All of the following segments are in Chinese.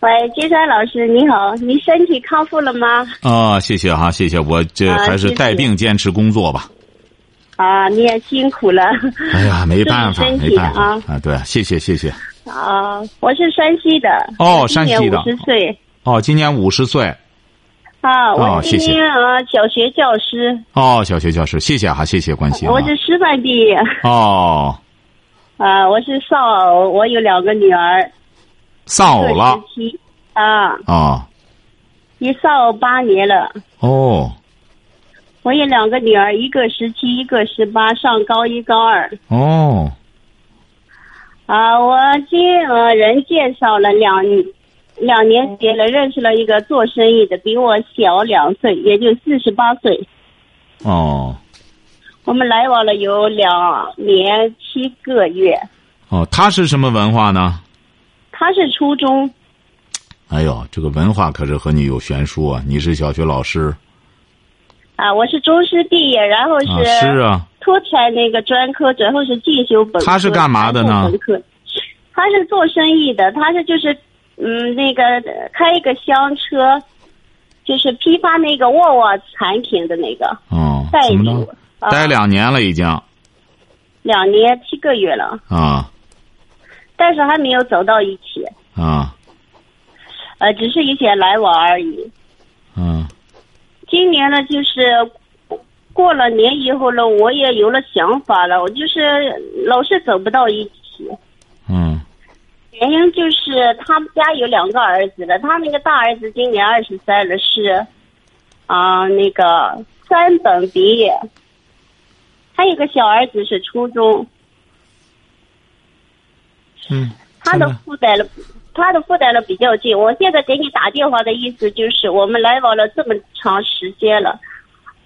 喂，金山老师，你好，你身体康复了吗？啊，谢谢哈，谢谢，我这还是带病坚持工作吧。啊，你也辛苦了。哎呀，没办法，没办法啊啊！对，谢谢，谢谢。啊，我是山西的。哦山西的五十岁。哦，今年五十岁。啊，哦我今年啊小学教师，哦，小学教师，谢谢哈，谢谢关心啊。我是师范毕业。哦，啊，我是丧偶，我有两个女儿，丧偶了啊，哦一丧偶八年了。哦我有两个女儿，一个十七，一个十八，上高一高二。哦啊，我经呃人介绍了两两年结了，认识了一个做生意的，比我小两岁，也就四十八岁。哦我们来往了有两年七个月。哦，他是什么文化呢？他是初中，哎呦，这个文化可是和你有悬殊啊！你是小学老师啊，我是中师毕业，然后是？是啊，脱产那个专科，然后是进修本科。他是干嘛的呢本科，他是做生意的，他是就是嗯那个呃开一个厢车，就是批发那个沃沃产品的那个哦，代理怎么着？，啊待两年了已经两年七个月了，啊但是还没有走到一起，啊。呃，只是一些来往而已。嗯今年呢，就是过了年以后呢，我也有了想法了，我就是老是走不到一起。嗯。原因就是他们家有两个儿子了，他那个大儿子今年二十三了，是啊、那个三本毕业，还有个小儿子是初中，嗯，他的负担了，他的负担了比较近。我现在给你打电话的意思就是，我们来往了这么长时间了，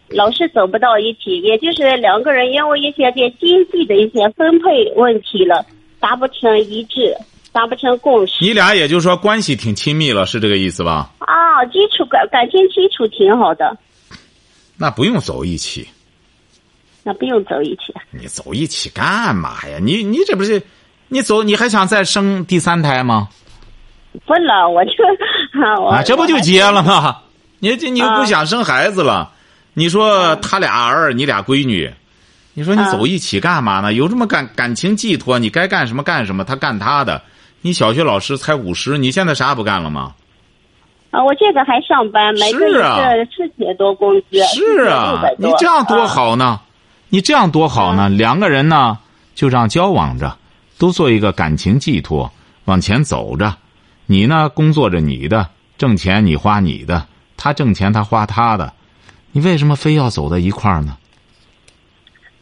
老是走不到一起，也就是两个人因为一些点经济的一些分配问题了，达不成一致，达不成共识。你俩也就是说关系挺亲密了，是这个意思吧？啊，基础感感情基础挺好的，那不用走一起，那不用走一起。你走一起干嘛呀？你你这不是，你走你还想再生第三胎吗？不了，我就啊，这不就结了吗？你这你又不啊想生孩子了？你说他俩儿，你俩闺女，你说你啊走一起干嘛呢？有这么感感情寄托，你该干什么干什么，他干他的。你小学老师才五十，你现在啥也不干了吗？啊，我这个还上班，每个月是啊是四千多工资，是啊，你这样多啊好呢？你这样多好呢？两个人呢，就这样交往着，都做一个感情寄托，往前走着。你呢，工作着你的，挣钱你花你的，他挣钱他花他的，你为什么非要走到一块儿呢？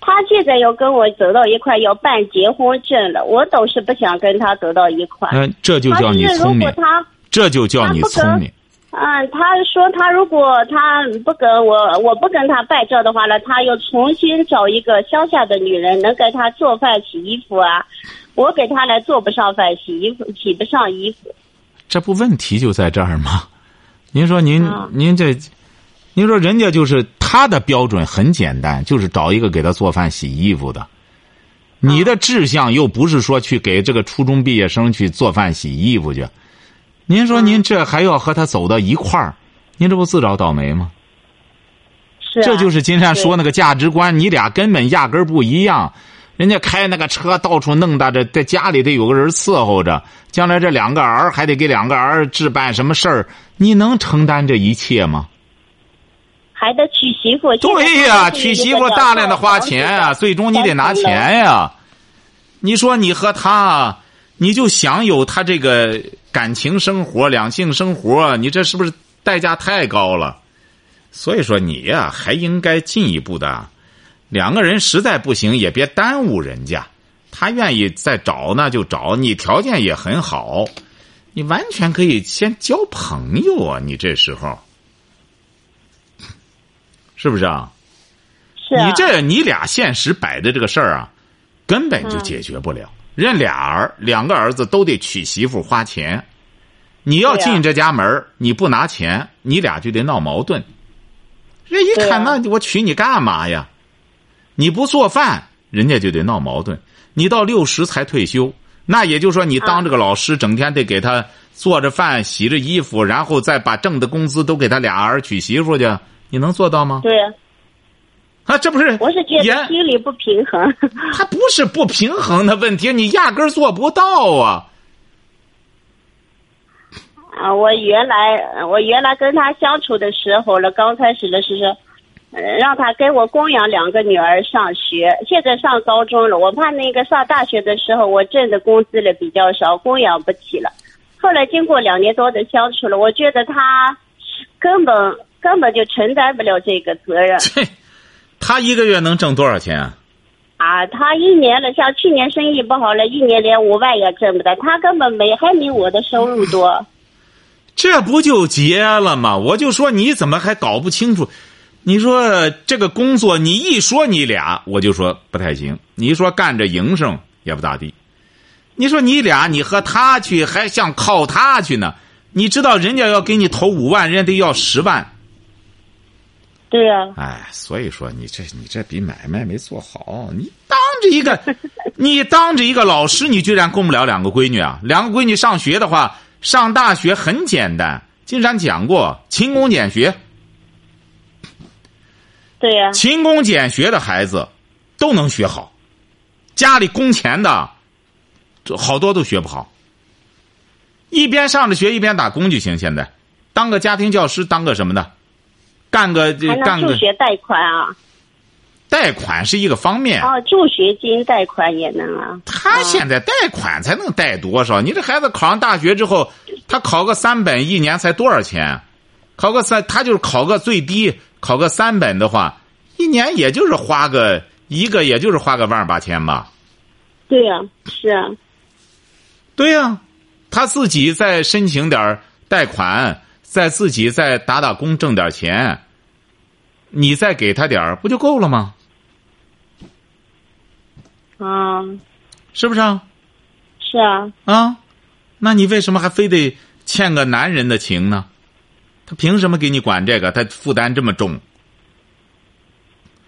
他现在要跟我走到一块，要办结婚证了，我倒是不想跟他走到一块儿。嗯、这就叫你聪明，他，这就叫你聪明。嗯，他说他如果他不跟我，我不跟他拜这的话呢，他又重新找一个乡下的女人，能给他做饭、洗衣服啊。我给他来做不上饭、洗衣服、洗不上衣服。这不问题就在这儿吗？您说您、啊您这，您说人家就是他的标准很简单，就是找一个给他做饭洗衣服的。你的志向又不是说去给这个初中毕业生去做饭洗衣服去，您说您这还要和他走到一块儿，您这不自找倒霉吗？是、啊，这就是金山说那个价值观，你俩根本压根儿不一样。人家开那个车到处弄哒着，在家里得有个人伺候着，将来这两个儿还得给两个儿置办什么事儿，你能承担这一切吗？还得娶媳妇。对呀、娶媳妇大量的花钱啊，最终你得拿钱呀。你说你和他，你就享有他这个感情生活、两性生活，你这是不是代价太高了？所以说你呀、还应该进一步的，两个人实在不行也别耽误人家，他愿意再找那就找，你条件也很好，你完全可以先交朋友啊！你这时候是不是啊？是啊。你这你俩现实摆的这个事儿啊，根本就解决不了。人俩儿两个儿子都得娶媳妇花钱，你要进这家门你不拿钱，你俩就得闹矛盾。人一看，那我娶你干嘛呀？你不做饭，人家就得闹矛盾。你到六十才退休，那也就是说，你当这个老师，整天得给他做着饭、洗着衣服，然后再把挣的工资都给他俩儿娶媳妇去，你能做到吗？对。啊，这不是我是觉得心里不平衡。他不是不平衡的问题，你压根儿做不到啊。啊，我原来我原来跟他相处的时候了，刚开始的时候，让他给我供养两个女儿上学。现在上高中了，我怕那个上大学的时候我挣的工资了比较少，供养不起了。后来经过两年多的相处了，我觉得他根本根本就承担不了这个责任。他一个月能挣多少钱啊？啊，他一年了，像去年生意不好了，一年连五万也挣不到。他根本没还没我的收入多。这不就结了吗？我就说你怎么还搞不清楚？你说这个工作，你一说你俩，我就说不太行。你说干着营生也不咋地。你说你俩，你和他去还想靠他去呢？你知道人家要给你投五万，人家得要十万。对呀，哎，所以说你这你这笔买卖没做好。你当着一个，你当着一个老师，你居然供不了两个闺女啊？两个闺女上学的话，上大学很简单。金山讲过，勤工俭学。对呀，勤工俭学的孩子都能学好，家里供钱的，好多都学不好。一边上着学一边打工就行。现在，当个家庭教师，当个什么的。干个干个助学贷款啊，贷款是一个方面哦，助学金贷款也能啊。他现在贷款才能贷多少？你这孩子考上大学之后，他考个三本一年才多少钱？考个三，他就是考个最低，考个三本的话，一年也就是花个一个，也就是花个万八千吧。对呀，是啊。对呀，他自己再申请点贷款。再自己再打打工挣点钱，你再给他点儿不就够了吗？啊，是不是啊？是啊。啊，那你为什么还非得欠个男人的情呢？他凭什么给你管这个？他负担这么重。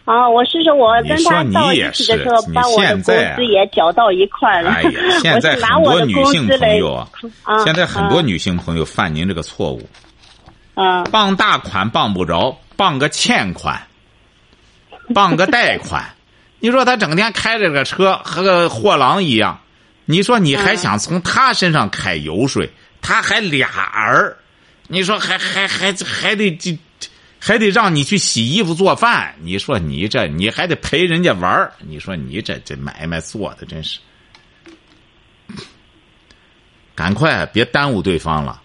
啊，我是说，我跟他到一起的时候，把我的工资也缴到一块了。哎呀，现在很多女性朋友啊，现在很多女性朋友犯您这个错误。傍大款傍不着，傍个欠款，傍个贷款。你说他整天开着个车和个货郎一样，你说你还想从他身上揩油水？他还俩儿，你说还还还还得，还得让你去洗衣服做饭？你说你这你还得陪人家玩你说你这这买卖做的真是，赶快别耽误对方了。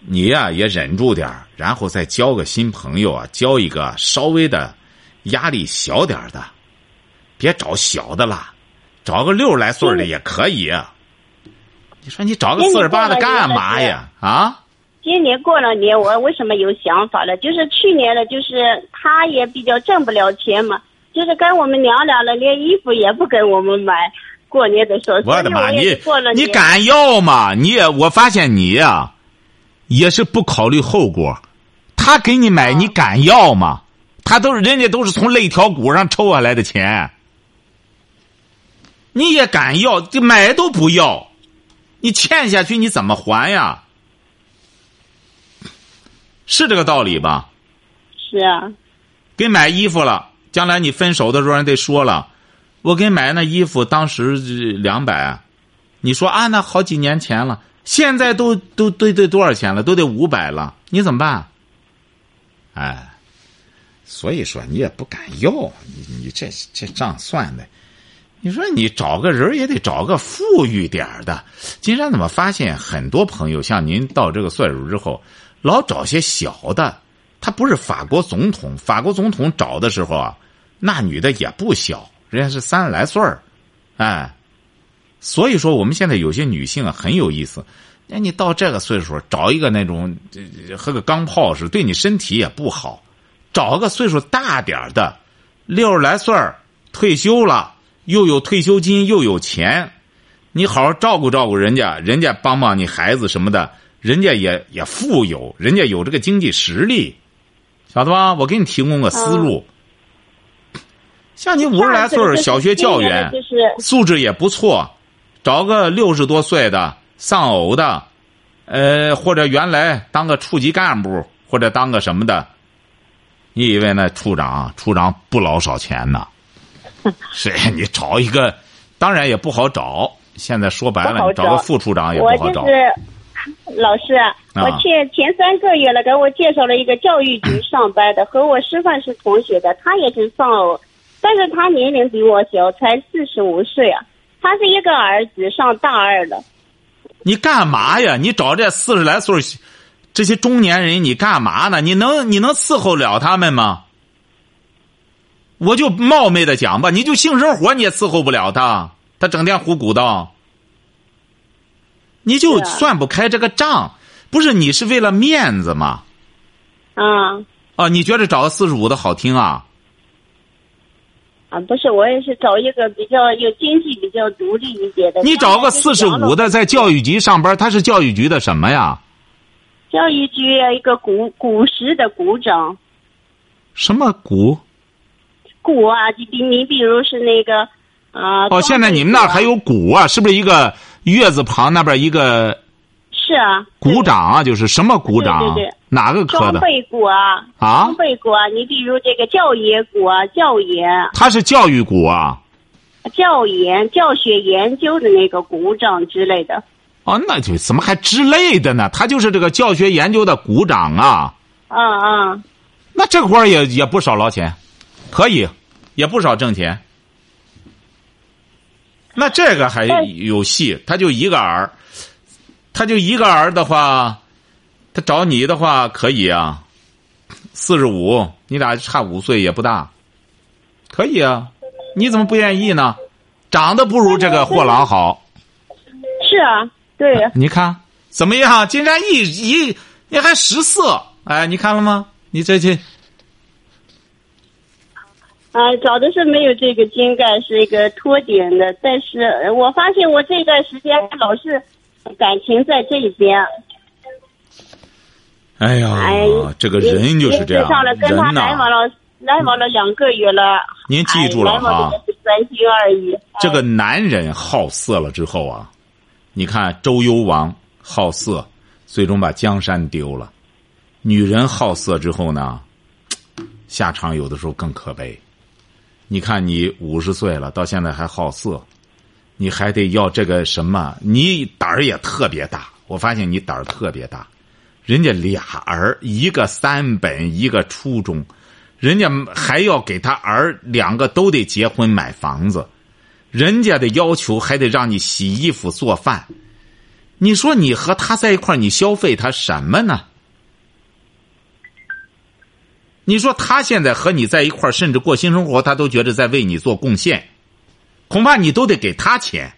你呀也忍住点然后再交个新朋友啊，交一个稍微的压力小点的，别找小的了，找个六十来岁的也可以。你说你找个四十八的干嘛呀？啊？今年过了年，我为什么有想法了？就是去年了，就是他也比较挣不了钱嘛，就是跟我们娘俩了，连衣服也不给我们买。过年的时候，我的妈！你你敢要吗？你也我发现你呀。也是不考虑后果，他给你买，你敢要吗？他都是人家都是从肋条骨上抽下来的钱，你也敢要？这买都不要，你欠下去你怎么还呀？是这个道理吧？是啊。给买衣服了，将来你分手的时候，人得说了，我给买那衣服当时两百，你说啊，那好几年前了。现在都都都得多少钱了？都得五百了，你怎么办？哎，所以说你也不敢要，你你这这账算的，你说你找个人也得找个富裕点的。金山怎么发现很多朋友像您到这个岁数之后，老找些小的？他不是法国总统，法国总统找的时候啊，那女的也不小，人家是三十来岁儿，哎。所以说，我们现在有些女性啊很有意思，那，你到这个岁数找一个那种和个钢炮似的，对你身体也不好。找个岁数大点的，六十来岁退休了，又有退休金又有钱，你好好照顾照顾人家，人家帮帮你孩子什么的，人家也也富有，人家有这个经济实力，晓得吧？我给你提供个思路。像你五十来岁小学教员，素质也不错，找个六十多岁的丧偶的，呃，或者原来当个处级干部，或者当个什么的。你以为那处长处长不老少钱呢？是你找一个，当然也不好找。现在说白了，找你找个副处长也不我好找。就是老师，啊我前前三个月了，给我介绍了一个教育局上班的，和我师范是同学的，他也是丧偶，但是他年龄比我小，才四十五岁啊。他是一个儿子，上大二了。你干嘛呀？你找这四十来岁这些中年人，你干嘛呢？你能你能伺候了他们吗？我就冒昧的讲吧，你就性生活你也伺候不了他，他整天胡鼓捣，你就算不开这个账。不是你是为了面子吗？啊啊，你觉得找个四十五的好听啊？啊，不是，我也是找一个比较有经济比较独立一点的。你找个四十五的在教育局上班，他是教育局的什么呀？教育局一个古古时的股长，什么股？股啊，你比你比如是那个啊。哦，现在你们那儿还有股啊？是不是一个月字旁那边一个是啊，鼓掌啊？就是什么鼓掌？对对对哪个科的？装备股啊，啊装备股啊，你比如这个教研股啊，教研、他是教育股啊？教研、教学研究的那个鼓掌之类的。哦，那就怎么还之类的呢？他就是这个教学研究的鼓掌啊。嗯嗯，那这活儿也也不少捞钱，可以，也不少挣钱。那这个还有戏，他就一个儿，他就一个儿的话，他找你的话可以啊，四十五，你俩差五岁也不大，可以啊，你怎么不愿意呢？长得不如这个货郎好，是啊，对，你看怎么样？金山一一你还识色，哎，你看了吗？你这这啊，找的是没有这个金盖，是一个脱点的。但是呃我发现我这段时间老是感情在这一边。哎呀，哎，这个人就是这样也上了，跟他人呐、来往了来往了两个月了。您记住了哈的也是三心二意。这个男人好色了之后啊，你看周幽王好色，最终把江山丢了；女人好色之后呢，下场有的时候更可悲。你看你五十岁了，到现在还好色，你还得要这个什么？你胆儿也特别大，我发现你胆儿特别大。人家俩儿，一个三本，一个初中，人家还要给他儿两个都得结婚买房子，人家的要求还得让你洗衣服做饭。你说你和他在一块儿，你消费他什么呢？你说他现在和你在一块儿，甚至过新生活，他都觉得在为你做贡献，恐怕你都得给他钱。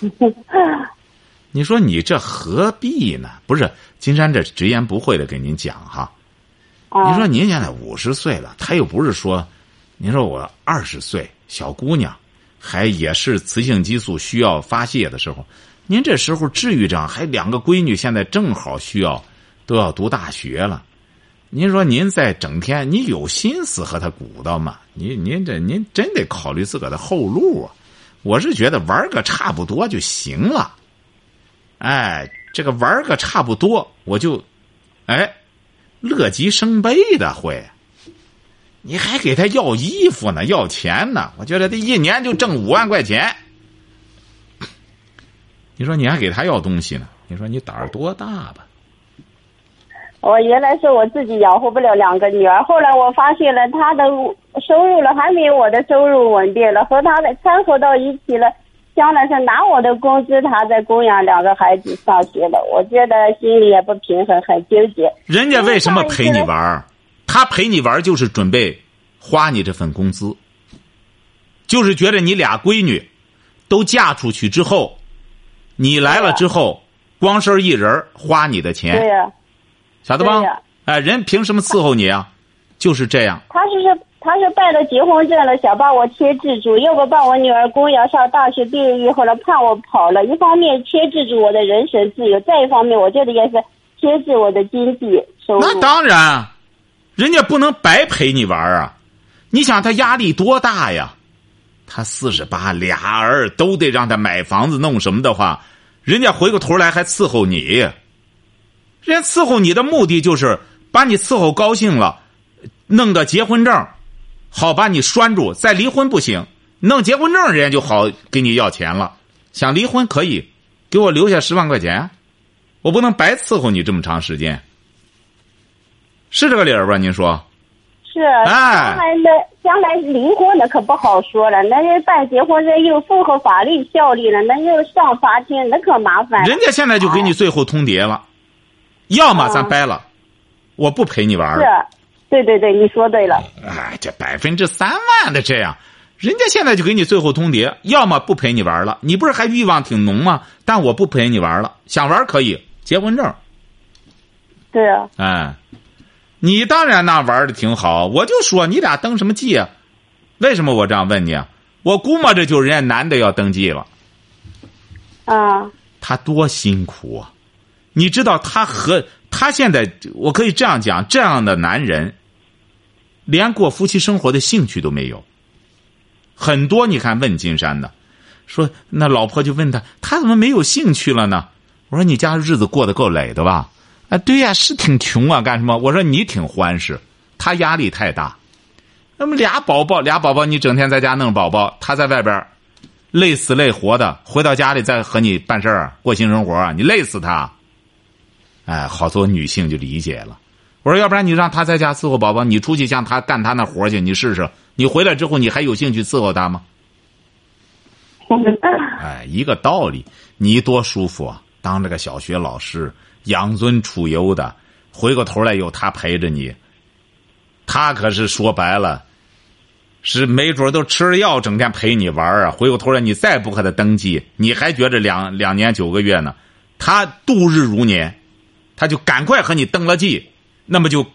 你说你这何必呢？不是金山这直言不讳的给您讲哈。啊你说您现在五十岁了，他又不是说，您说我二十岁小姑娘，还也是雌性激素需要发泄的时候，您这时候至于这样？还两个闺女现在正好需要，都要读大学了。您说您在整天，你有心思和他鼓捣吗？您您这您真得考虑自个的后路啊！我是觉得玩个差不多就行了。哎，这个玩个差不多，我就，哎，乐极生悲的会。你还给他要衣服呢，要钱呢？我觉得他一年就挣五万块钱。你说你还给他要东西呢？你说你胆儿多大吧？我原来是我自己养活不了两个女儿，后来我发现了她的收入了还没有我的收入稳定了，和她的掺和到一起了，将来是拿我的工资，她在供养两个孩子上学了，我觉得心里也不平衡，很纠结。人家为什么陪你玩儿？他陪你玩儿就是准备花你这份工资，就是觉得你俩闺女都嫁出去之后，你来了之后，光身一人花你的钱对钱，呀、晓得吧？哎，人凭什么伺候你啊？就是这样。他是是他是办了结婚证了，想把我牵制住，要不把我女儿供养上大学毕业以后了，怕我跑了。一方面牵制住我的人身自由，再一方面我觉得也是牵制我的经济收入。那当然，人家不能白陪你玩儿啊！你想他压力多大呀？他四十八俩儿都得让他买房子弄什么的话，人家回过头来还伺候你。人家伺候你的目的就是把你伺候高兴了，弄个结婚证，好把你拴住。再离婚不行，弄结婚证人家就好给你要钱了。想离婚可以，给我留下十万块钱，我不能白伺候你这么长时间。是这个理儿吧？您说？是，将来那将来离婚的可不好说了，那人办结婚证又符合法律效力了，那又上法庭，那可麻烦了。人家现在就给你最后通牒了，要么咱啊掰了，我不陪你玩是了。，对对对，你说对了。哎，这百分之三万的这样，人家现在就给你最后通牒，要么不陪你玩了，你不是还欲望挺浓吗？但我不陪你玩了，想玩可以，结婚证，对啊，哎，你当然那玩的挺好，我就说你俩登什么记啊？为什么我这样问你啊？我估摸着就人家男的要登记了。啊，他多辛苦啊！你知道他和他现在，我可以这样讲，这样的男人，连过夫妻生活的兴趣都没有。很多你看问金山的，说那老婆就问他，他怎么没有兴趣了呢？我说你家日子过得够累的吧？啊，对呀、是挺穷啊，干什么？我说你挺欢实，他压力太大。那么俩宝宝，俩宝宝，你整天在家弄宝宝，他在外边累死累活的，回到家里再和你办事儿过性生活，你累死他。哎，好多女性就理解了。我说，要不然你让他在家伺候宝宝，你出去像他干他那活去，你试试。你回来之后，你还有兴趣伺候他吗？哎，一个道理，你多舒服啊！当这个小学老师，养尊处优的，回过头来有他陪着你，他可是说白了，是没准都吃了药，整天陪你玩啊。回过头来，你再不和他登记，你还觉着两两年九个月呢，他度日如年，他就赶快和你登了记，那么就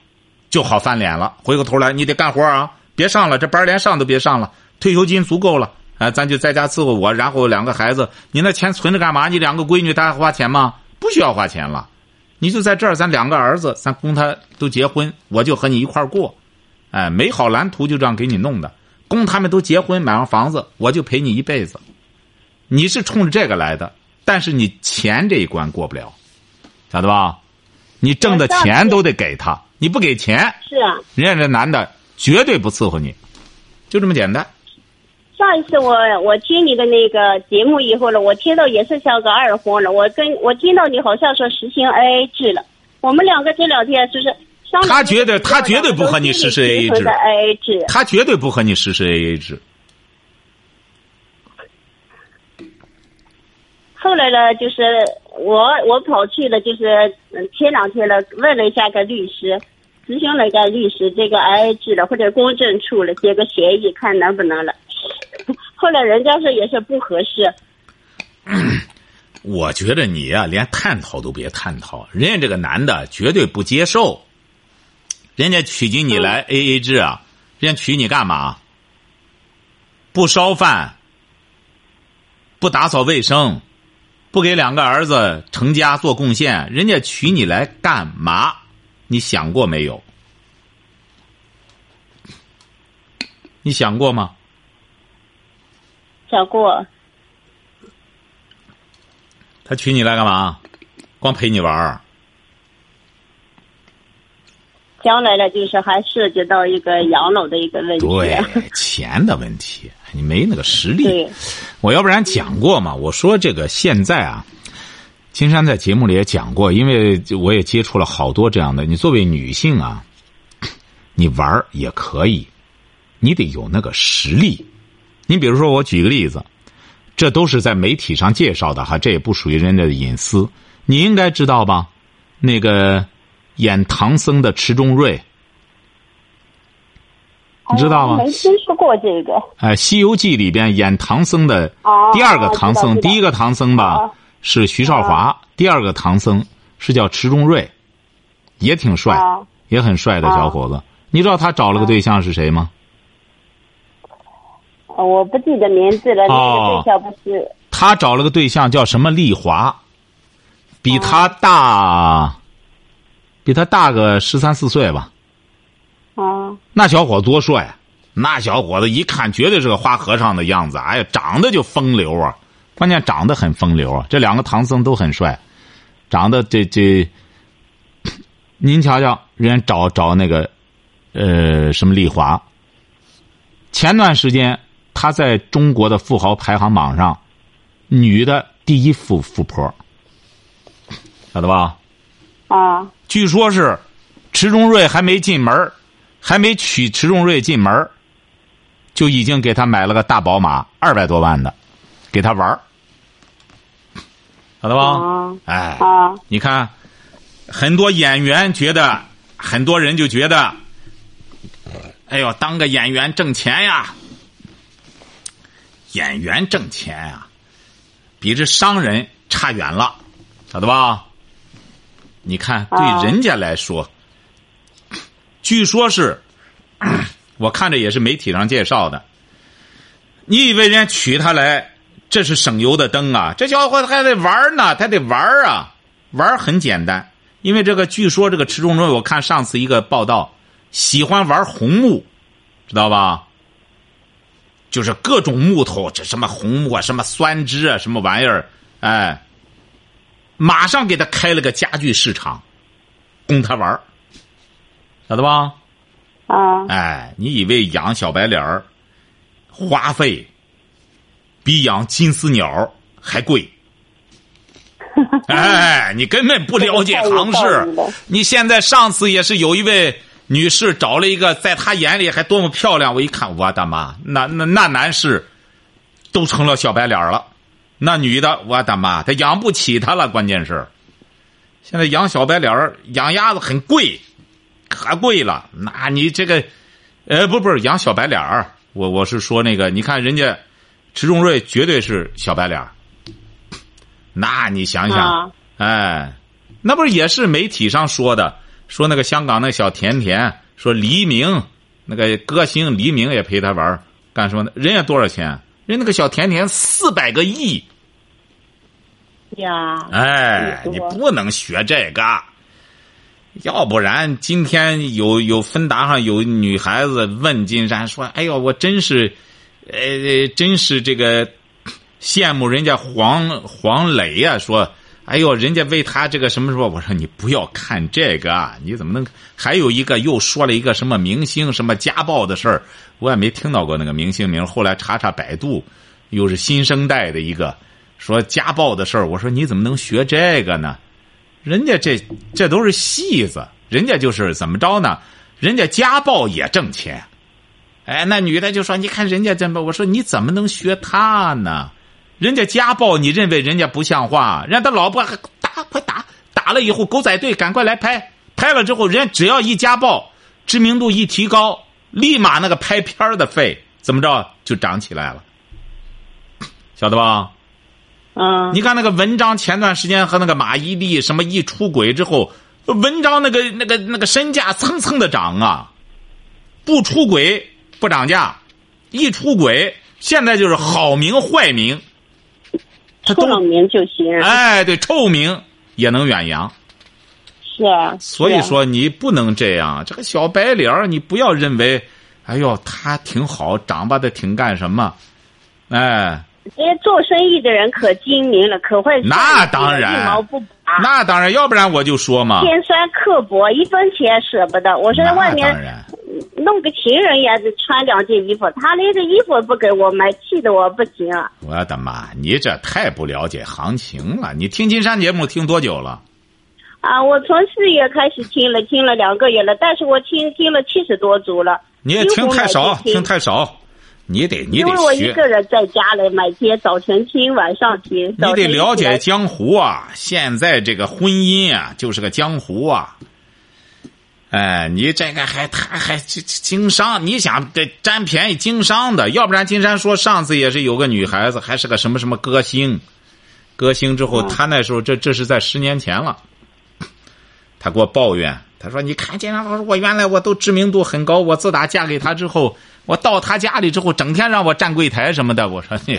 就好翻脸了。回过头来，你得干活啊，别上了，这班连上都别上了，退休金足够了。哎，咱就在家伺候我，然后两个孩子，你那钱存着干嘛？你两个闺女，他还花钱吗？不需要花钱了，你就在这儿，咱两个儿子，咱供他都结婚，我就和你一块儿过，哎，美好蓝图就这样给你弄的，供他们都结婚，买上房子，我就陪你一辈子。你是冲着这个来的，但是你钱这一关过不了，晓得吧？你挣的钱都得给他，你不给钱，是啊，人家这男的绝对不伺候你，就这么简单。上一次我我听你的那个节目以后了，我听到也是像个二婚了。我跟我听到你好像说实行 AA 制了，我们两个这两天就是商他觉得他绝对不和你实施 AA 制的 AA 制。他绝对不和你实施 AA 制。后来呢，就是我我跑去了，就是嗯前两天了，问了一下个律师，咨询了一个律师，这个 AA 制了或者公证处了，写个协议看能不能了。后来人家说也是不合适。我觉得你呀、连探讨都别探讨，人家这个男的绝对不接受。人家娶进你来 AA 制啊，人家娶你干嘛？不烧饭，不打扫卫生，不给两个儿子成家做贡献，人家娶你来干嘛？你想过没有？你想过吗？想过，他娶你来干嘛？光陪你玩儿。将来呢，就是还涉及到一个养老的一个问题。对，钱的问题，你没那个实力。我要不然讲过嘛？我说这个现在啊，金山在节目里也讲过，因为我也接触了好多这样的。你作为女性啊，你玩儿也可以，你得有那个实力。你比如说，我举个例子，这都是在媒体上介绍的哈，这也不属于人家的隐私，你应该知道吧？那个演唐僧的池中瑞，你知道吗哦没听说过这个。哎，《西游记》里边演唐僧的哦第二个唐僧，第一个唐僧吧哦，是徐少华，第二个唐僧是叫池中瑞，也挺帅，啊也很帅的小伙子。你知道他找了个对象是谁吗？呃我不记得名字了，那哦个对象不是他找了个对象叫什么丽华，比他大，比他大个十三四岁吧。啊那小伙多帅！那小伙子一看绝对是个花和尚的样子，哎呀，长得就风流啊！关键长得很风流啊！这两个唐僧都很帅，长得这这，您瞧瞧，人家找找那个，呃，什么丽华。前段时间他在中国的富豪排行榜上，女的第一富富婆，晓得吧？啊据说是池中瑞还没进门儿还没娶迟重瑞进门儿就已经给他买了个大宝马，二百多万的，给他玩儿。晓得吧？啊哎，啊你看，很多演员觉得，很多人就觉得，哎呦，当个演员挣钱呀，演员挣钱呀，比这商人差远了，晓得吧？你看，对啊人家来说，据说是，我看着也是媒体上介绍的。你以为人家娶她来，这是省油的灯啊？这小伙子还得玩呢，他得玩啊，玩很简单。因为这个，据说这个池中瑞，我看上次一个报道，喜欢玩红木，知道吧？就是各种木头，这什么红木啊，什么酸枝啊，什么玩意儿，哎，马上给他开了个家具市场，供他玩儿晓得吧？啊哎，你以为养小白脸儿花费比养金丝鸟还贵？哎，你根本不了解行市。你现在上次也是有一位女士找了一个，在她眼里还多么漂亮，我一看，我的妈，那那那男士都成了小白脸儿了，那女的，我的妈，她养不起她了，关键是现在养小白脸儿养鸭子很贵，可贵了。那你这个，呃，不不是养小白脸儿，我我是说那个，你看人家池中瑞绝对是小白脸儿。那你想想，啊。哎，那不是也是媒体上说的，说那个香港那小甜甜，说黎明那个歌星黎明也陪他玩儿。干什么呢？人家多少钱？人那个小甜甜四百个亿，呀，哎，你不能学这个，要不然今天有有芬达上有女孩子问金山说：“哎呦，我真是，呃，真是这个羡慕人家黄黄磊呀、说，哎呦，人家为他这个什么什么，我说你不要看这个，啊你怎么能？还有一个又说了一个什么明星什么家暴的事儿，我也没听到过那个明星名。后来查查百度，又是新生代的一个说家暴的事儿。我说你怎么能学这个呢？人家这这都是戏子，人家就是怎么着呢？人家家暴也挣钱。哎，那女的就说：“你看人家这么，我说你怎么能学他呢？人家家暴，你认为人家不像话？人家他老婆还打，快打，打了以后狗仔队赶快来拍，拍了之后，人家只要一家暴，知名度一提高，立马那个拍片的费怎么着就涨起来了，晓得吧？嗯，你看那个文章前段时间和那个马伊琍什么一出轨之后，文章那个那个那个身价蹭蹭的涨啊，不出轨不涨价，一出轨现在就是好名坏名，他出了都名就行。哎对臭名也能远扬。是啊，所以说你不能这样，这个小白脸儿你不要认为，哎呦他挺好，长吧的挺干什么，哎。这些做生意的人可精明了，可会那当然一毛不拔，那当然，要不然我就说嘛。尖酸刻薄，一分钱舍不得。我说在外面弄个情人也得穿两件衣服，他连个衣服不给我买，气得我不行啊！我的妈！你这太不了解行情了。你听金山节目听多久了？啊，我从四月开始听了，听了两个月了，但是我听听了七十多组了。你也听太少，听太少。你得你因为我一，个人在家里，每天早晨听，晚上听。你得了解江湖啊！现在这个婚姻啊，就是个江湖啊。哎，你这个还他还经经商，你想这占便宜经商的，要不然金山说上次也是有个女孩子，还是个什么什么歌星，歌星之后，嗯他那时候这这是在十年前了，他给我抱怨，他说：“你看金山老师，我原来我都知名度很高，我自打嫁给他之后，我到他家里之后，整天让我站柜台什么的。”我说：“你，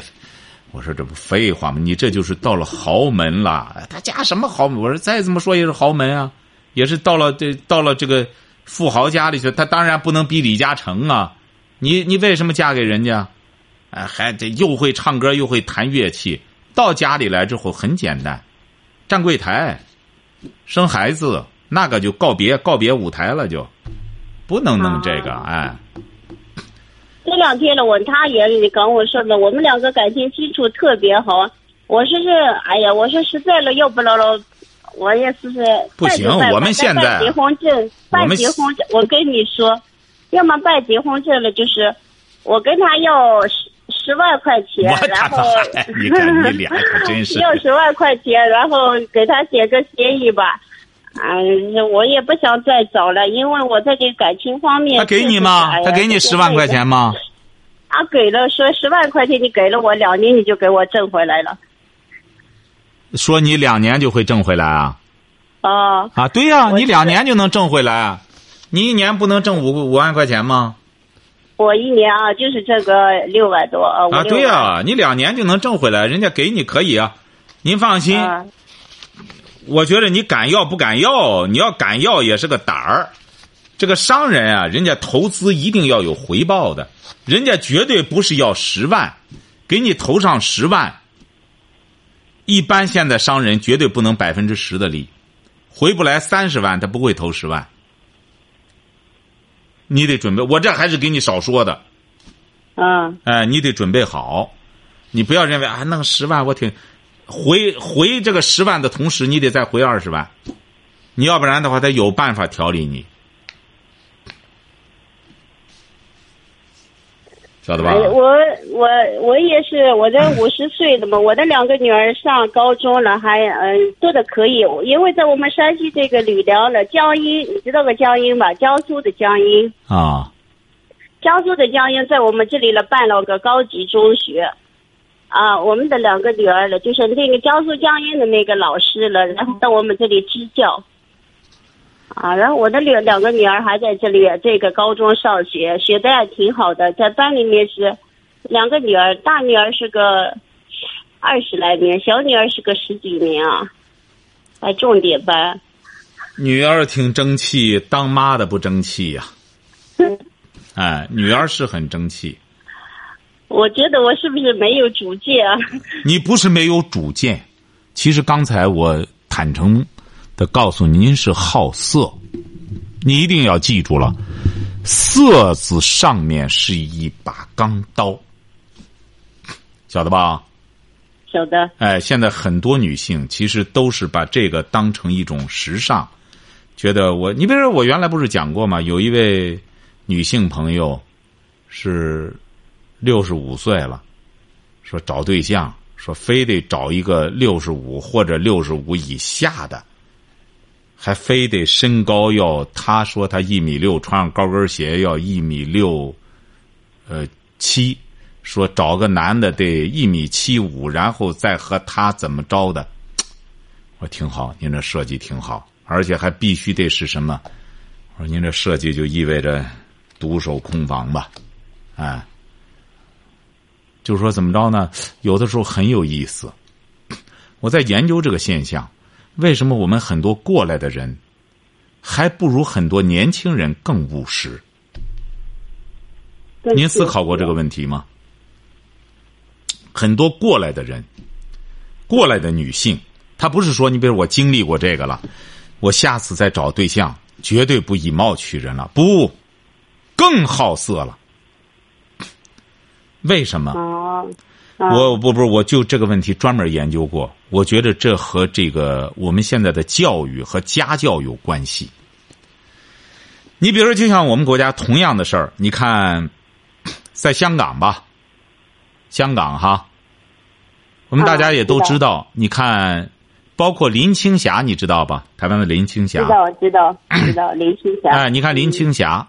我说这不废话吗？你这就是到了豪门了。他家什么豪门？我说再怎么说也是豪门啊，也是到了这到了这个富豪家里去。他当然不能比李嘉诚啊。你你为什么嫁给人家？哎，还得又会唱歌又会弹乐器。到家里来之后很简单，站柜台，生孩子，那个就告别告别舞台了就，不能弄这个哎。这两天了，我他也跟我说了，我们两个感情基础特别好。我说是，哎呀，我说实在了，要不了了，我也是是。不行我们现在办结婚证，办结婚证，我跟你说，要么办结婚证了，就是我跟他要十十万块钱然后妈，你看你俩可真是。要十万块钱，然后给他写个协议吧。嗯，我也不想再找了，因为我在这感情方面。他给你吗？他给你十万块钱？吗？他给了，说十万块钱你给了我两年，你就给我挣回来了。说你两年就会挣回来啊？哦，啊，对呀、我你两年就能挣回来。啊你一年不能挣五五万块钱吗？我一年啊，就是这个六万多啊。五啊，对呀、万你两年就能挣回来，人家给你可以啊。您放心，啊我觉得你敢要不敢要，你要敢要也是个胆儿。这个商人啊，人家投资一定要有回报的，人家绝对不是要十万，给你投上十万。一般现在商人绝对不能百分之十的利，回不来三十万，他不会投十万。你得准备，我这还是给你少说的。嗯哎，你得准备好，你不要认为啊，弄十万我挺回回这个十万的同时，你得再回二十万，你要不然的话，他有办法调理你，晓得吧哎？我我我也是，我这五十岁了嘛，我的两个女儿上高中了，还嗯做的可以，因为在我们山西这个吕梁了，江阴，你知道个江阴吧？江苏的江阴，啊，江苏的江阴在我们这里了办了个高级中学，啊，我们的两个女儿了，就是那个江苏江阴的那个老师了，然后到我们这里支教，啊，然后我的两两个女儿还在这里这个高中上学，学的也挺好的，在班里面是两个女儿，大女儿是个二十来名，小女儿是个十几年啊，还重点班。女儿挺争气，当妈的不争气呀、哎，女儿是很争气，我觉得我是不是没有主见啊？你不是没有主见，其实刚才我坦诚的告诉您是好色，你一定要记住了，色字上面是一把钢刀，晓得吧？晓得，哎，现在很多女性其实都是把这个当成一种时尚，觉得我，你比如说我原来不是讲过吗？有一位女性朋友是六十五岁了，说找对象，说非得找一个六十五或者六十五以下的，还非得身高要，他说他一米六，穿上高跟鞋要一米六，呃七。说找个男的得一米七五，然后再和他怎么着的，我说挺好，您这设计挺好，而且还必须得是什么？我说您这设计就意味着独守空房吧，哎，就是说怎么着呢？有的时候很有意思。我在研究这个现象，为什么我们很多过来的人，还不如很多年轻人更务实？您思考过这个问题吗？很多过来的人，过来的女性，她不是说你比如我经历过这个了，我下次再找对象绝对不以貌取人了，不，更好色了。为什么？哦，啊我不不是，我就这个问题专门研究过。我觉得这和这个我们现在的教育和家教有关系。你比如说，就像我们国家同样的事儿，你看，在香港吧，香港哈，我们大家也都知道。你看，包括林青霞，你知道吧？台湾的林青霞，知道知道知道林青霞。哎，你看林青霞，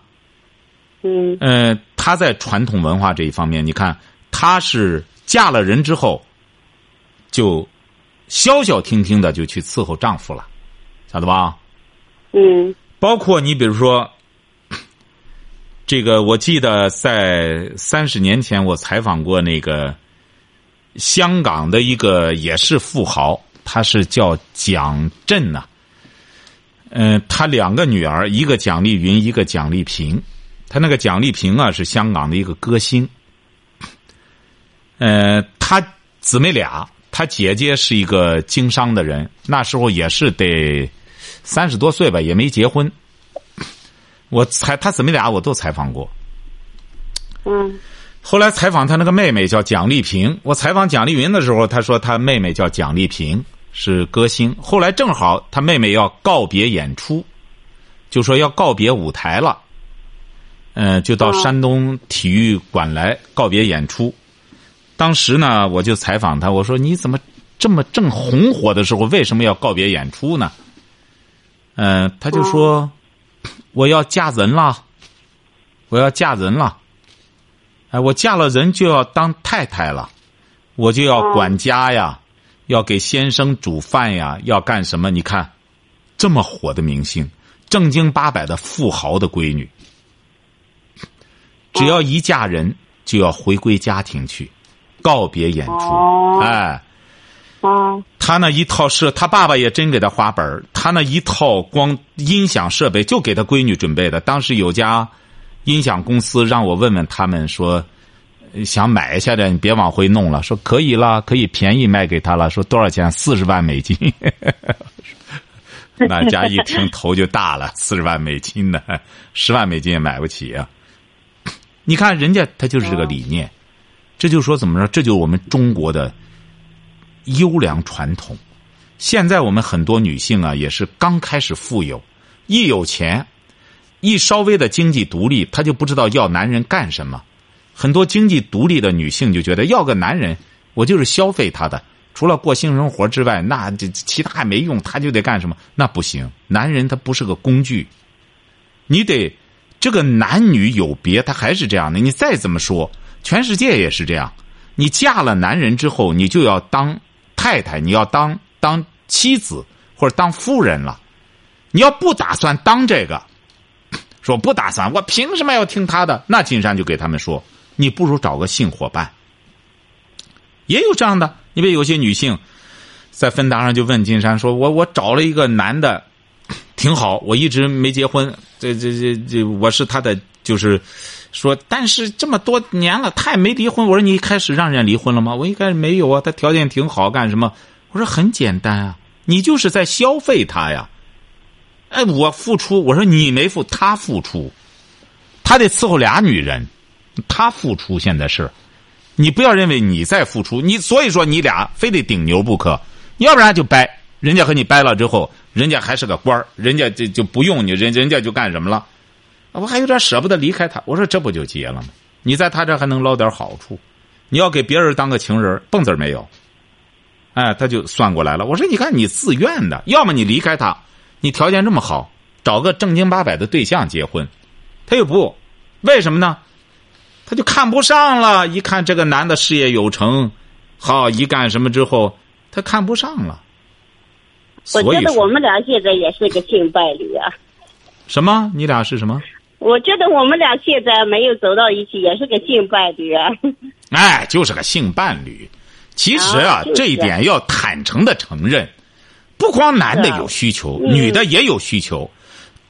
嗯呃，她在传统文化这一方面，你看，她是嫁了人之后，就消消停停的就去伺候丈夫了，晓得吧？嗯包括你比如说，这个我记得在三十年前我采访过那个香港的一个也是富豪，他是叫蒋震呐、嗯、他两个女儿，一个蒋丽云，一个蒋丽萍。他那个蒋丽萍啊，是香港的一个歌星。呃，他姊妹俩，他姐姐是一个经商的人，那时候也是得三十多岁吧，也没结婚。我采他姊妹俩我都采访过。嗯后来采访他那个妹妹叫蒋丽萍，我采访蒋丽云的时候，他说他妹妹叫蒋丽萍，是歌星。后来正好他妹妹要告别演出，就说要告别舞台了，嗯、就到哦山东体育馆来告别演出。当时呢，我就采访他，我说你怎么这么正红火的时候，为什么要告别演出呢？嗯、他就说、我要嫁人了，我要嫁人了。哎，我嫁了人就要当太太了，我就要管家呀，要给先生煮饭呀，要干什么？你看，这么火的明星，正经八百的富豪的闺女，只要一嫁人就要回归家庭去，告别演出。哦哎，哦他那一套设，他爸爸也真给他花本儿他那一套光音响设备就给他闺女准备的。当时有家音响公司让我问问他们说，呃想买一下的，你别往回弄了。说可以了，可以便宜卖给他了。说多少钱？四十万美金。那家一听头就大了，四十万美金呢，十万美金也买不起啊。你看人家他就是这个理念，这就说怎么着？这就是我们中国的优良传统。现在我们很多女性啊，也是刚开始富有，一有钱，一稍微的经济独立，她就不知道要男人干什么。很多经济独立的女性就觉得要个男人，我就是消费他的，除了过性生活之外，那这其他还没用，他就得干什么？那不行，男人他不是个工具，你得这个男女有别，他还是这样的。你再怎么说，全世界也是这样。你嫁了男人之后，你就要当太太，你要当当妻子或者当夫人了。你要不打算当这个，说不打算，我凭什么要听他的？那金山就给他们说，你不如找个性伙伴。也有这样的，因为有些女性在芬达上就问金山说：“我我找了一个男的，挺好，我一直没结婚，这这这这，我是他的，就是说，但是这么多年了，他也没离婚。我说你一开始让人家离婚了吗？我一开始没有啊，他条件挺好，干什么？我说很简单啊，你就是在消费他呀。哎，我付出，我说你没付，他付出，他得伺候俩女人，他付出现在是。你不要认为你在付出，你所以说你俩非得顶牛不可，要不然就掰，人家和你掰了之后，人家还是个官儿人家就就不用你，人人家就干什么了？我还有点舍不得离开他，我说这不就结了吗？你在他这还能捞点好处，你要给别人当个情人，蹦子没有。哎，他就算过来了。我说你看你自愿的，要么你离开他，你条件这么好，找个正经八百的对象结婚，他又不，为什么呢？他就看不上了，一看这个男的事业有成，好一干什么之后，他看不上了。我觉得我们俩现在也是个性伴侣啊。什么？你俩是什么？我觉得我们俩现在没有走到一起，也是个性伴侣啊。哎，就是个性伴侣。其实啊，啊就是这一点要坦诚的承认，不光男的有需求，嗯女的也有需求。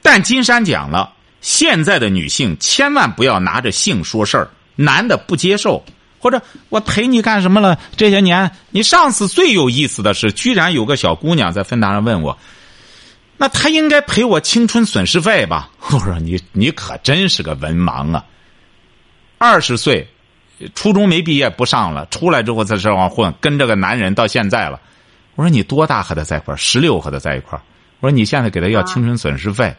但金山讲了，现在的女性千万不要拿着性说事儿，男的不接受，或者我陪你干什么了？这些年，你上次最有意思的是，居然有个小姑娘在芬达上问我，那她应该赔我青春损失费吧？我说你你可真是个文盲啊！二十岁，初中没毕业不上了，出来之后在这往混，跟这个男人到现在了。我说你多大和他在一块儿？十六和他在一块儿。我说你现在给他要青春损失费，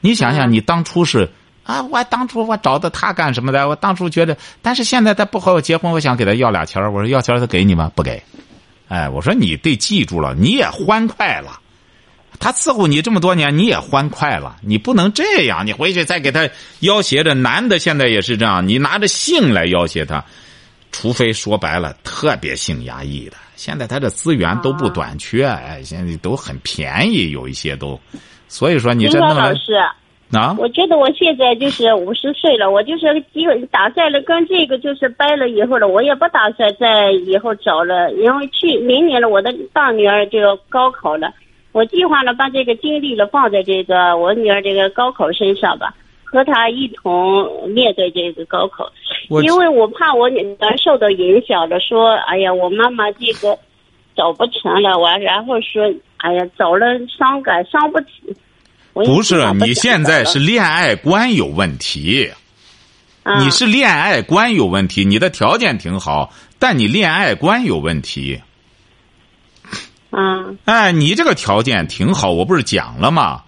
你想想，你当初是啊，我当初我找的他干什么的？我当初觉得，但是现在他不和我结婚，我想给他要俩钱儿我说要钱儿他给你吗？不给。哎，我说你得记住了，你也欢快了。他伺候你这么多年，你也欢快了，你不能这样。你回去再给他要挟着，男的现在也是这样，你拿着性来要挟他，除非说白了特别性压抑的。现在他的资源都不短缺，哎，现在都很便宜，有一些都。所以说你这弄来金老师，啊，我觉得我现在就是五十岁了，我就是基本打算了跟这个就是掰了以后了，我也不打算再以后找了，因为去明年了我的大女儿就要高考了，我计划了把这个精力了放在这个我女儿这个高考身上吧，和她一同面对这个高考，因为我怕我女儿受到影响了，说哎呀我妈妈这个找不成了，完然后说哎呀找了伤感伤不起。不是你现在是恋爱观有问题。啊你是恋爱观有问题，你的条件挺好，但你恋爱观有问题。嗯 哎，你这个条件挺好，我不是讲了吗？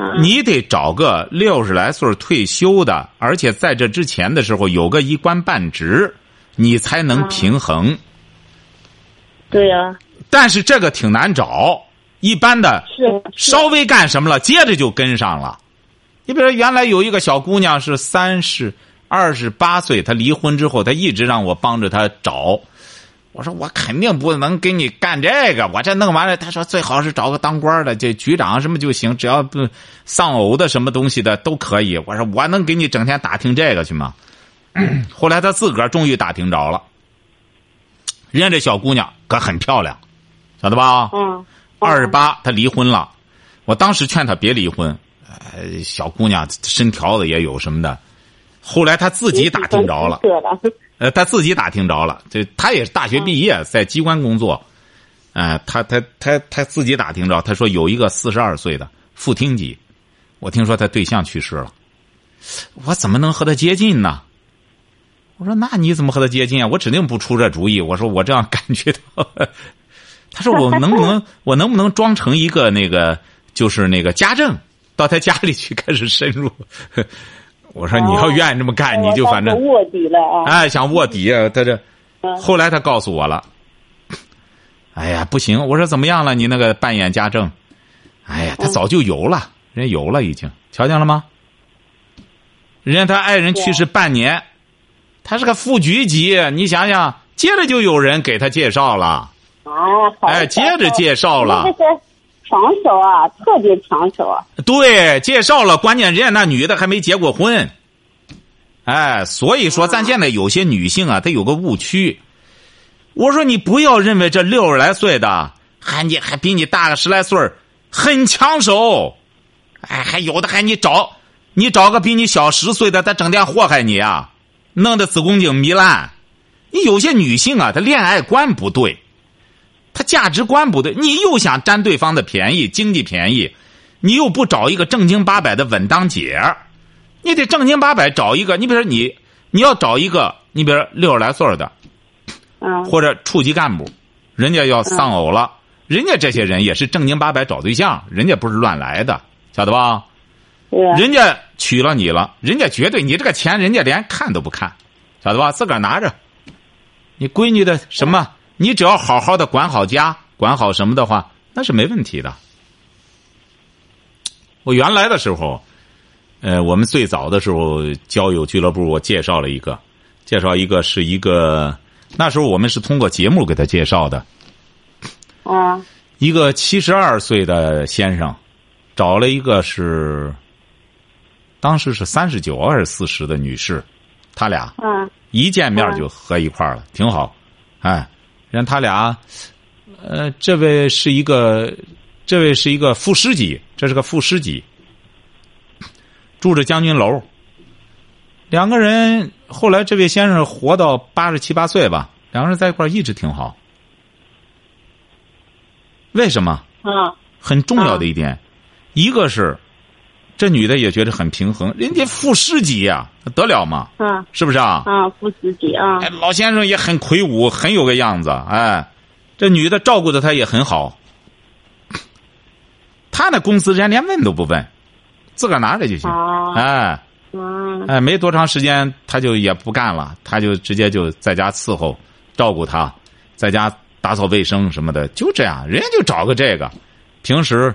嗯你得找个六十来岁退休的，而且在这之前的时候有个一官半职，你才能平衡。对呀、但是这个挺难找，一般的稍微干什么了，接着就跟上了。你比如说，原来有一个小姑娘是三十二十八岁，她离婚之后，她一直让我帮着她找。我说我肯定不能给你干这个，我这弄完了，她说最好是找个当官的，这局长什么就行，只要不丧偶的什么东西的都可以。我说我能给你整天打听这个去吗？后来她自个儿终于打听着了，人家这小姑娘可很漂亮，晓得吧？嗯二十八，他离婚了。我当时劝他别离婚，呃，小姑娘身条子也有什么的。后来他自己打听着了，呃，他自己打听着了，这他也是大学毕业，在机关工作。呃，他他他他自己打听着，他说有一个四十二岁的副厅级，我听说他对象去世了，我怎么能和他接近呢？我说那你怎么和他接近啊？我指定不出这主意。我说我这样感觉到，他说我能不能 我能不能装成一个那个就是那个家政，到他家里去开始深入。我说你要愿意这么干，你就反正卧底了啊。哎想卧底啊，他这嗯后来他告诉我了，哎呀不行，我说怎么样了？你那个扮演家政，哎呀他早就游了，人家游了已经，瞧见了吗？人家他爱人去世半年，他是个副局级，你想想，接着就有人给他介绍了，啊，好。哎，接着介绍了这，是抢手啊，特别抢手啊。对，介绍了，关键人家那女的还没结过婚，哎，所以说咱现在有些女性啊，她有个误区。我说你不要认为这六十来岁的，还你还比你大个十来岁儿很抢手，哎，还有的还你找你找个比你小十岁的，他整天祸害你啊，弄得子宫颈糜烂。你有些女性啊，她恋爱观不对，她价值观不对，你又想占对方的便宜，经济便宜，你又不找一个正经八百的稳当姐儿，你得正经八百找一个。你比如说你，你要找一个，你比如说六十来岁的，嗯或者处级干部，人家要丧偶了，人家这些人也是正经八百找对象，人家不是乱来的，晓得吧？人家娶了你了，人家绝对你这个钱，人家连看都不看，晓得吧？自个儿拿着。你闺女的什么？你只要好好的管好家，管好什么的话，那是没问题的。我原来的时候，呃，我们最早的时候交友俱乐部，我介绍了一个，介绍一个是一个，那时候我们是通过节目给他介绍的，嗯一个七十二岁的先生，找了一个是，当时是三十九还是四十的女士，他俩嗯一见面就合一块儿了，挺好。哎，让他俩，呃，这位是一个，这位是一个副师级，这是个副师级，住着将军楼。两个人后来，这位先生活到八十七八岁吧，两个人在一块儿一直挺好。为什么？嗯很重要的一点，一个是这女的也觉得很平衡，人家副师级呀、得了吗？嗯是不是啊？啊，副司机啊哎，老先生也很魁梧，很有个样子。哎，这女的照顾的他也很好。他那公司人家连问都不问，自个儿拿着就行。啊哎嗯哎，没多长时间他就也不干了，他就直接就在家伺候、照顾他，在家打扫卫生什么的，就这样。人家就找个这个，平时嗯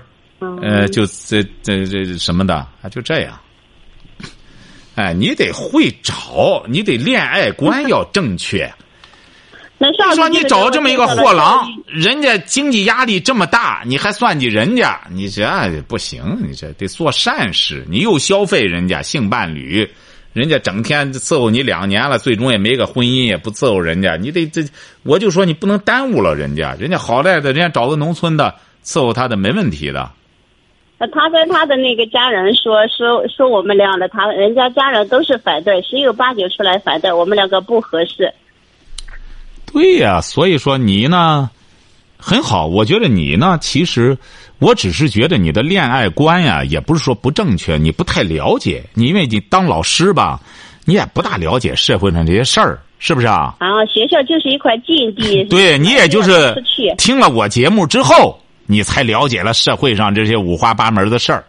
呃，就这这这什么的，啊，就这样。哎，你得会找，你得恋爱观要正确。你说你找这么一个货郎人家经济压力这么大，你还算计人家，你这不行，你这得做善事。你又消费人家性伴侣，人家整天伺候你两年了，最终也没个婚姻，也不伺候人家，你得这，我就说你不能耽误了人家，人家好赖的，人家找个农村的伺候他的没问题的。呃他跟他的那个家人说说说我们俩的，他人家家人都是反对，十有八九出来反对，我们两个不合适。对呀、所以说你呢很好，我觉得你呢，其实我只是觉得你的恋爱观呀，也不是说不正确，你不太了解，你因为你当老师吧，你也不大了解社会上这些事儿，是不是啊？啊学校就是一块禁地，对你也就是。听了我节目之后，你才了解了社会上这些五花八门的事儿，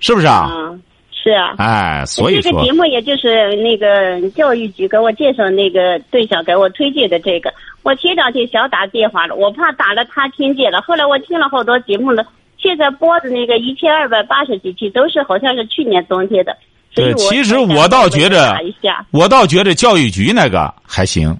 是不是啊？嗯，是啊。哎，所以说这个节目也就是那个教育局给我介绍那个对象给我推荐的这个，我前两天想打电话了，我怕打了他听见了，后来我听了好多节目了，现在播的那个一千二百八十几期都是好像是去年冬天的，所以对，其实我倒觉着打一下。，我倒觉着教育局那个还行，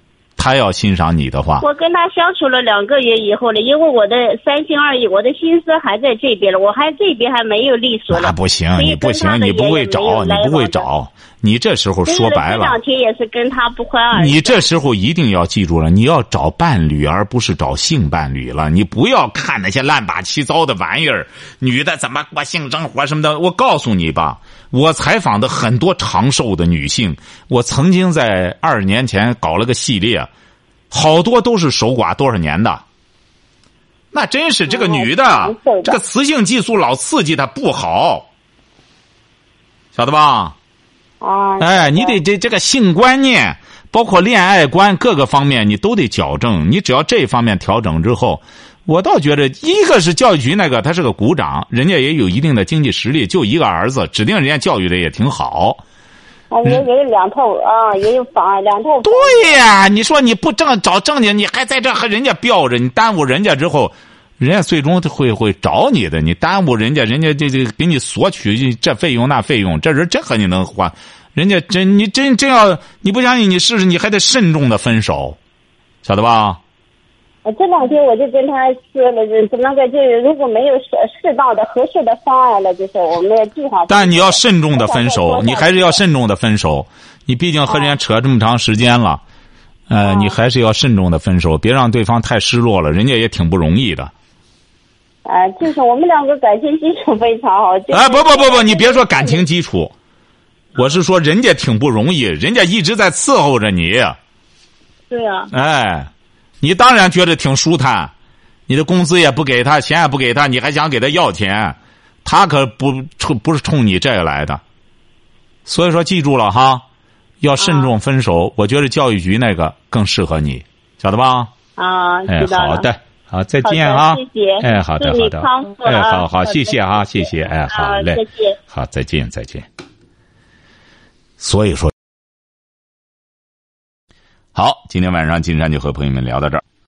他要欣赏你的话，我跟他相处了两个月以后呢，因为我的三心二意，我的心思还在这边了，我还这边还没有利索呢。那不行你不行你不会找，你不会找，你这时候说白了这两，天也是跟他不欢而。你这时候一定要记住了，你要找伴侣，而不是找性伴侣了。你不要看那些乱八七糟的玩意儿，女的怎么过性生活什么的。我告诉你吧，我采访的很多长寿的女性，我曾经在二十年前搞了个系列，好多都是守寡多少年的。那真是这个女的这个雌性激素老刺激她不好，晓得吧？啊，哎，你得这这个性观念，包括恋爱观各个方面，你都得矫正。你只要这方面调整之后，我倒觉得，一个是教育局那个，他是个股长，人家也有一定的经济实力，就一个儿子，指定人家教育的也挺好。啊，也也有两套啊，也有房，两套。对呀，你说你不正找正经，你还在这和人家吊着，你耽误人家之后，人家最终会会找你的。你耽误人家，人家这这给你索取这费用那费用，这人真和你能换，人家真你真真要你不相信，你试试，你还得慎重的分手，晓得吧？我这两天我就跟他说了，就是那个就是如果没有适适当的合适的方案了，就是我们的计划。但你要慎重的分手，你还是要慎重的分手。你毕竟和人家扯这么长时间了，呃，你还是要慎重的分手，别让对方太失落了，人家也挺不容易的。啊，就是我们两个感情基础非常好。就是哎，不不不不，你别说感情基础，我是说人家挺不容易，人家一直在伺候着你。对啊，哎，你当然觉得挺舒坦，你的工资也不给他，钱也不给他，你还想给他要钱，他可不冲不是冲你这个来的。所以说，记住了哈，要慎重分手。我觉得教育局那个更适合你，晓得吧？啊，哎，知道了。好的，好，再见啊！谢谢哎，好的，好的，哎，啊好好，谢谢啊，谢谢，哎，好嘞，好，再见，再见。所以说，好，今天晚上金山就和朋友们聊到这儿。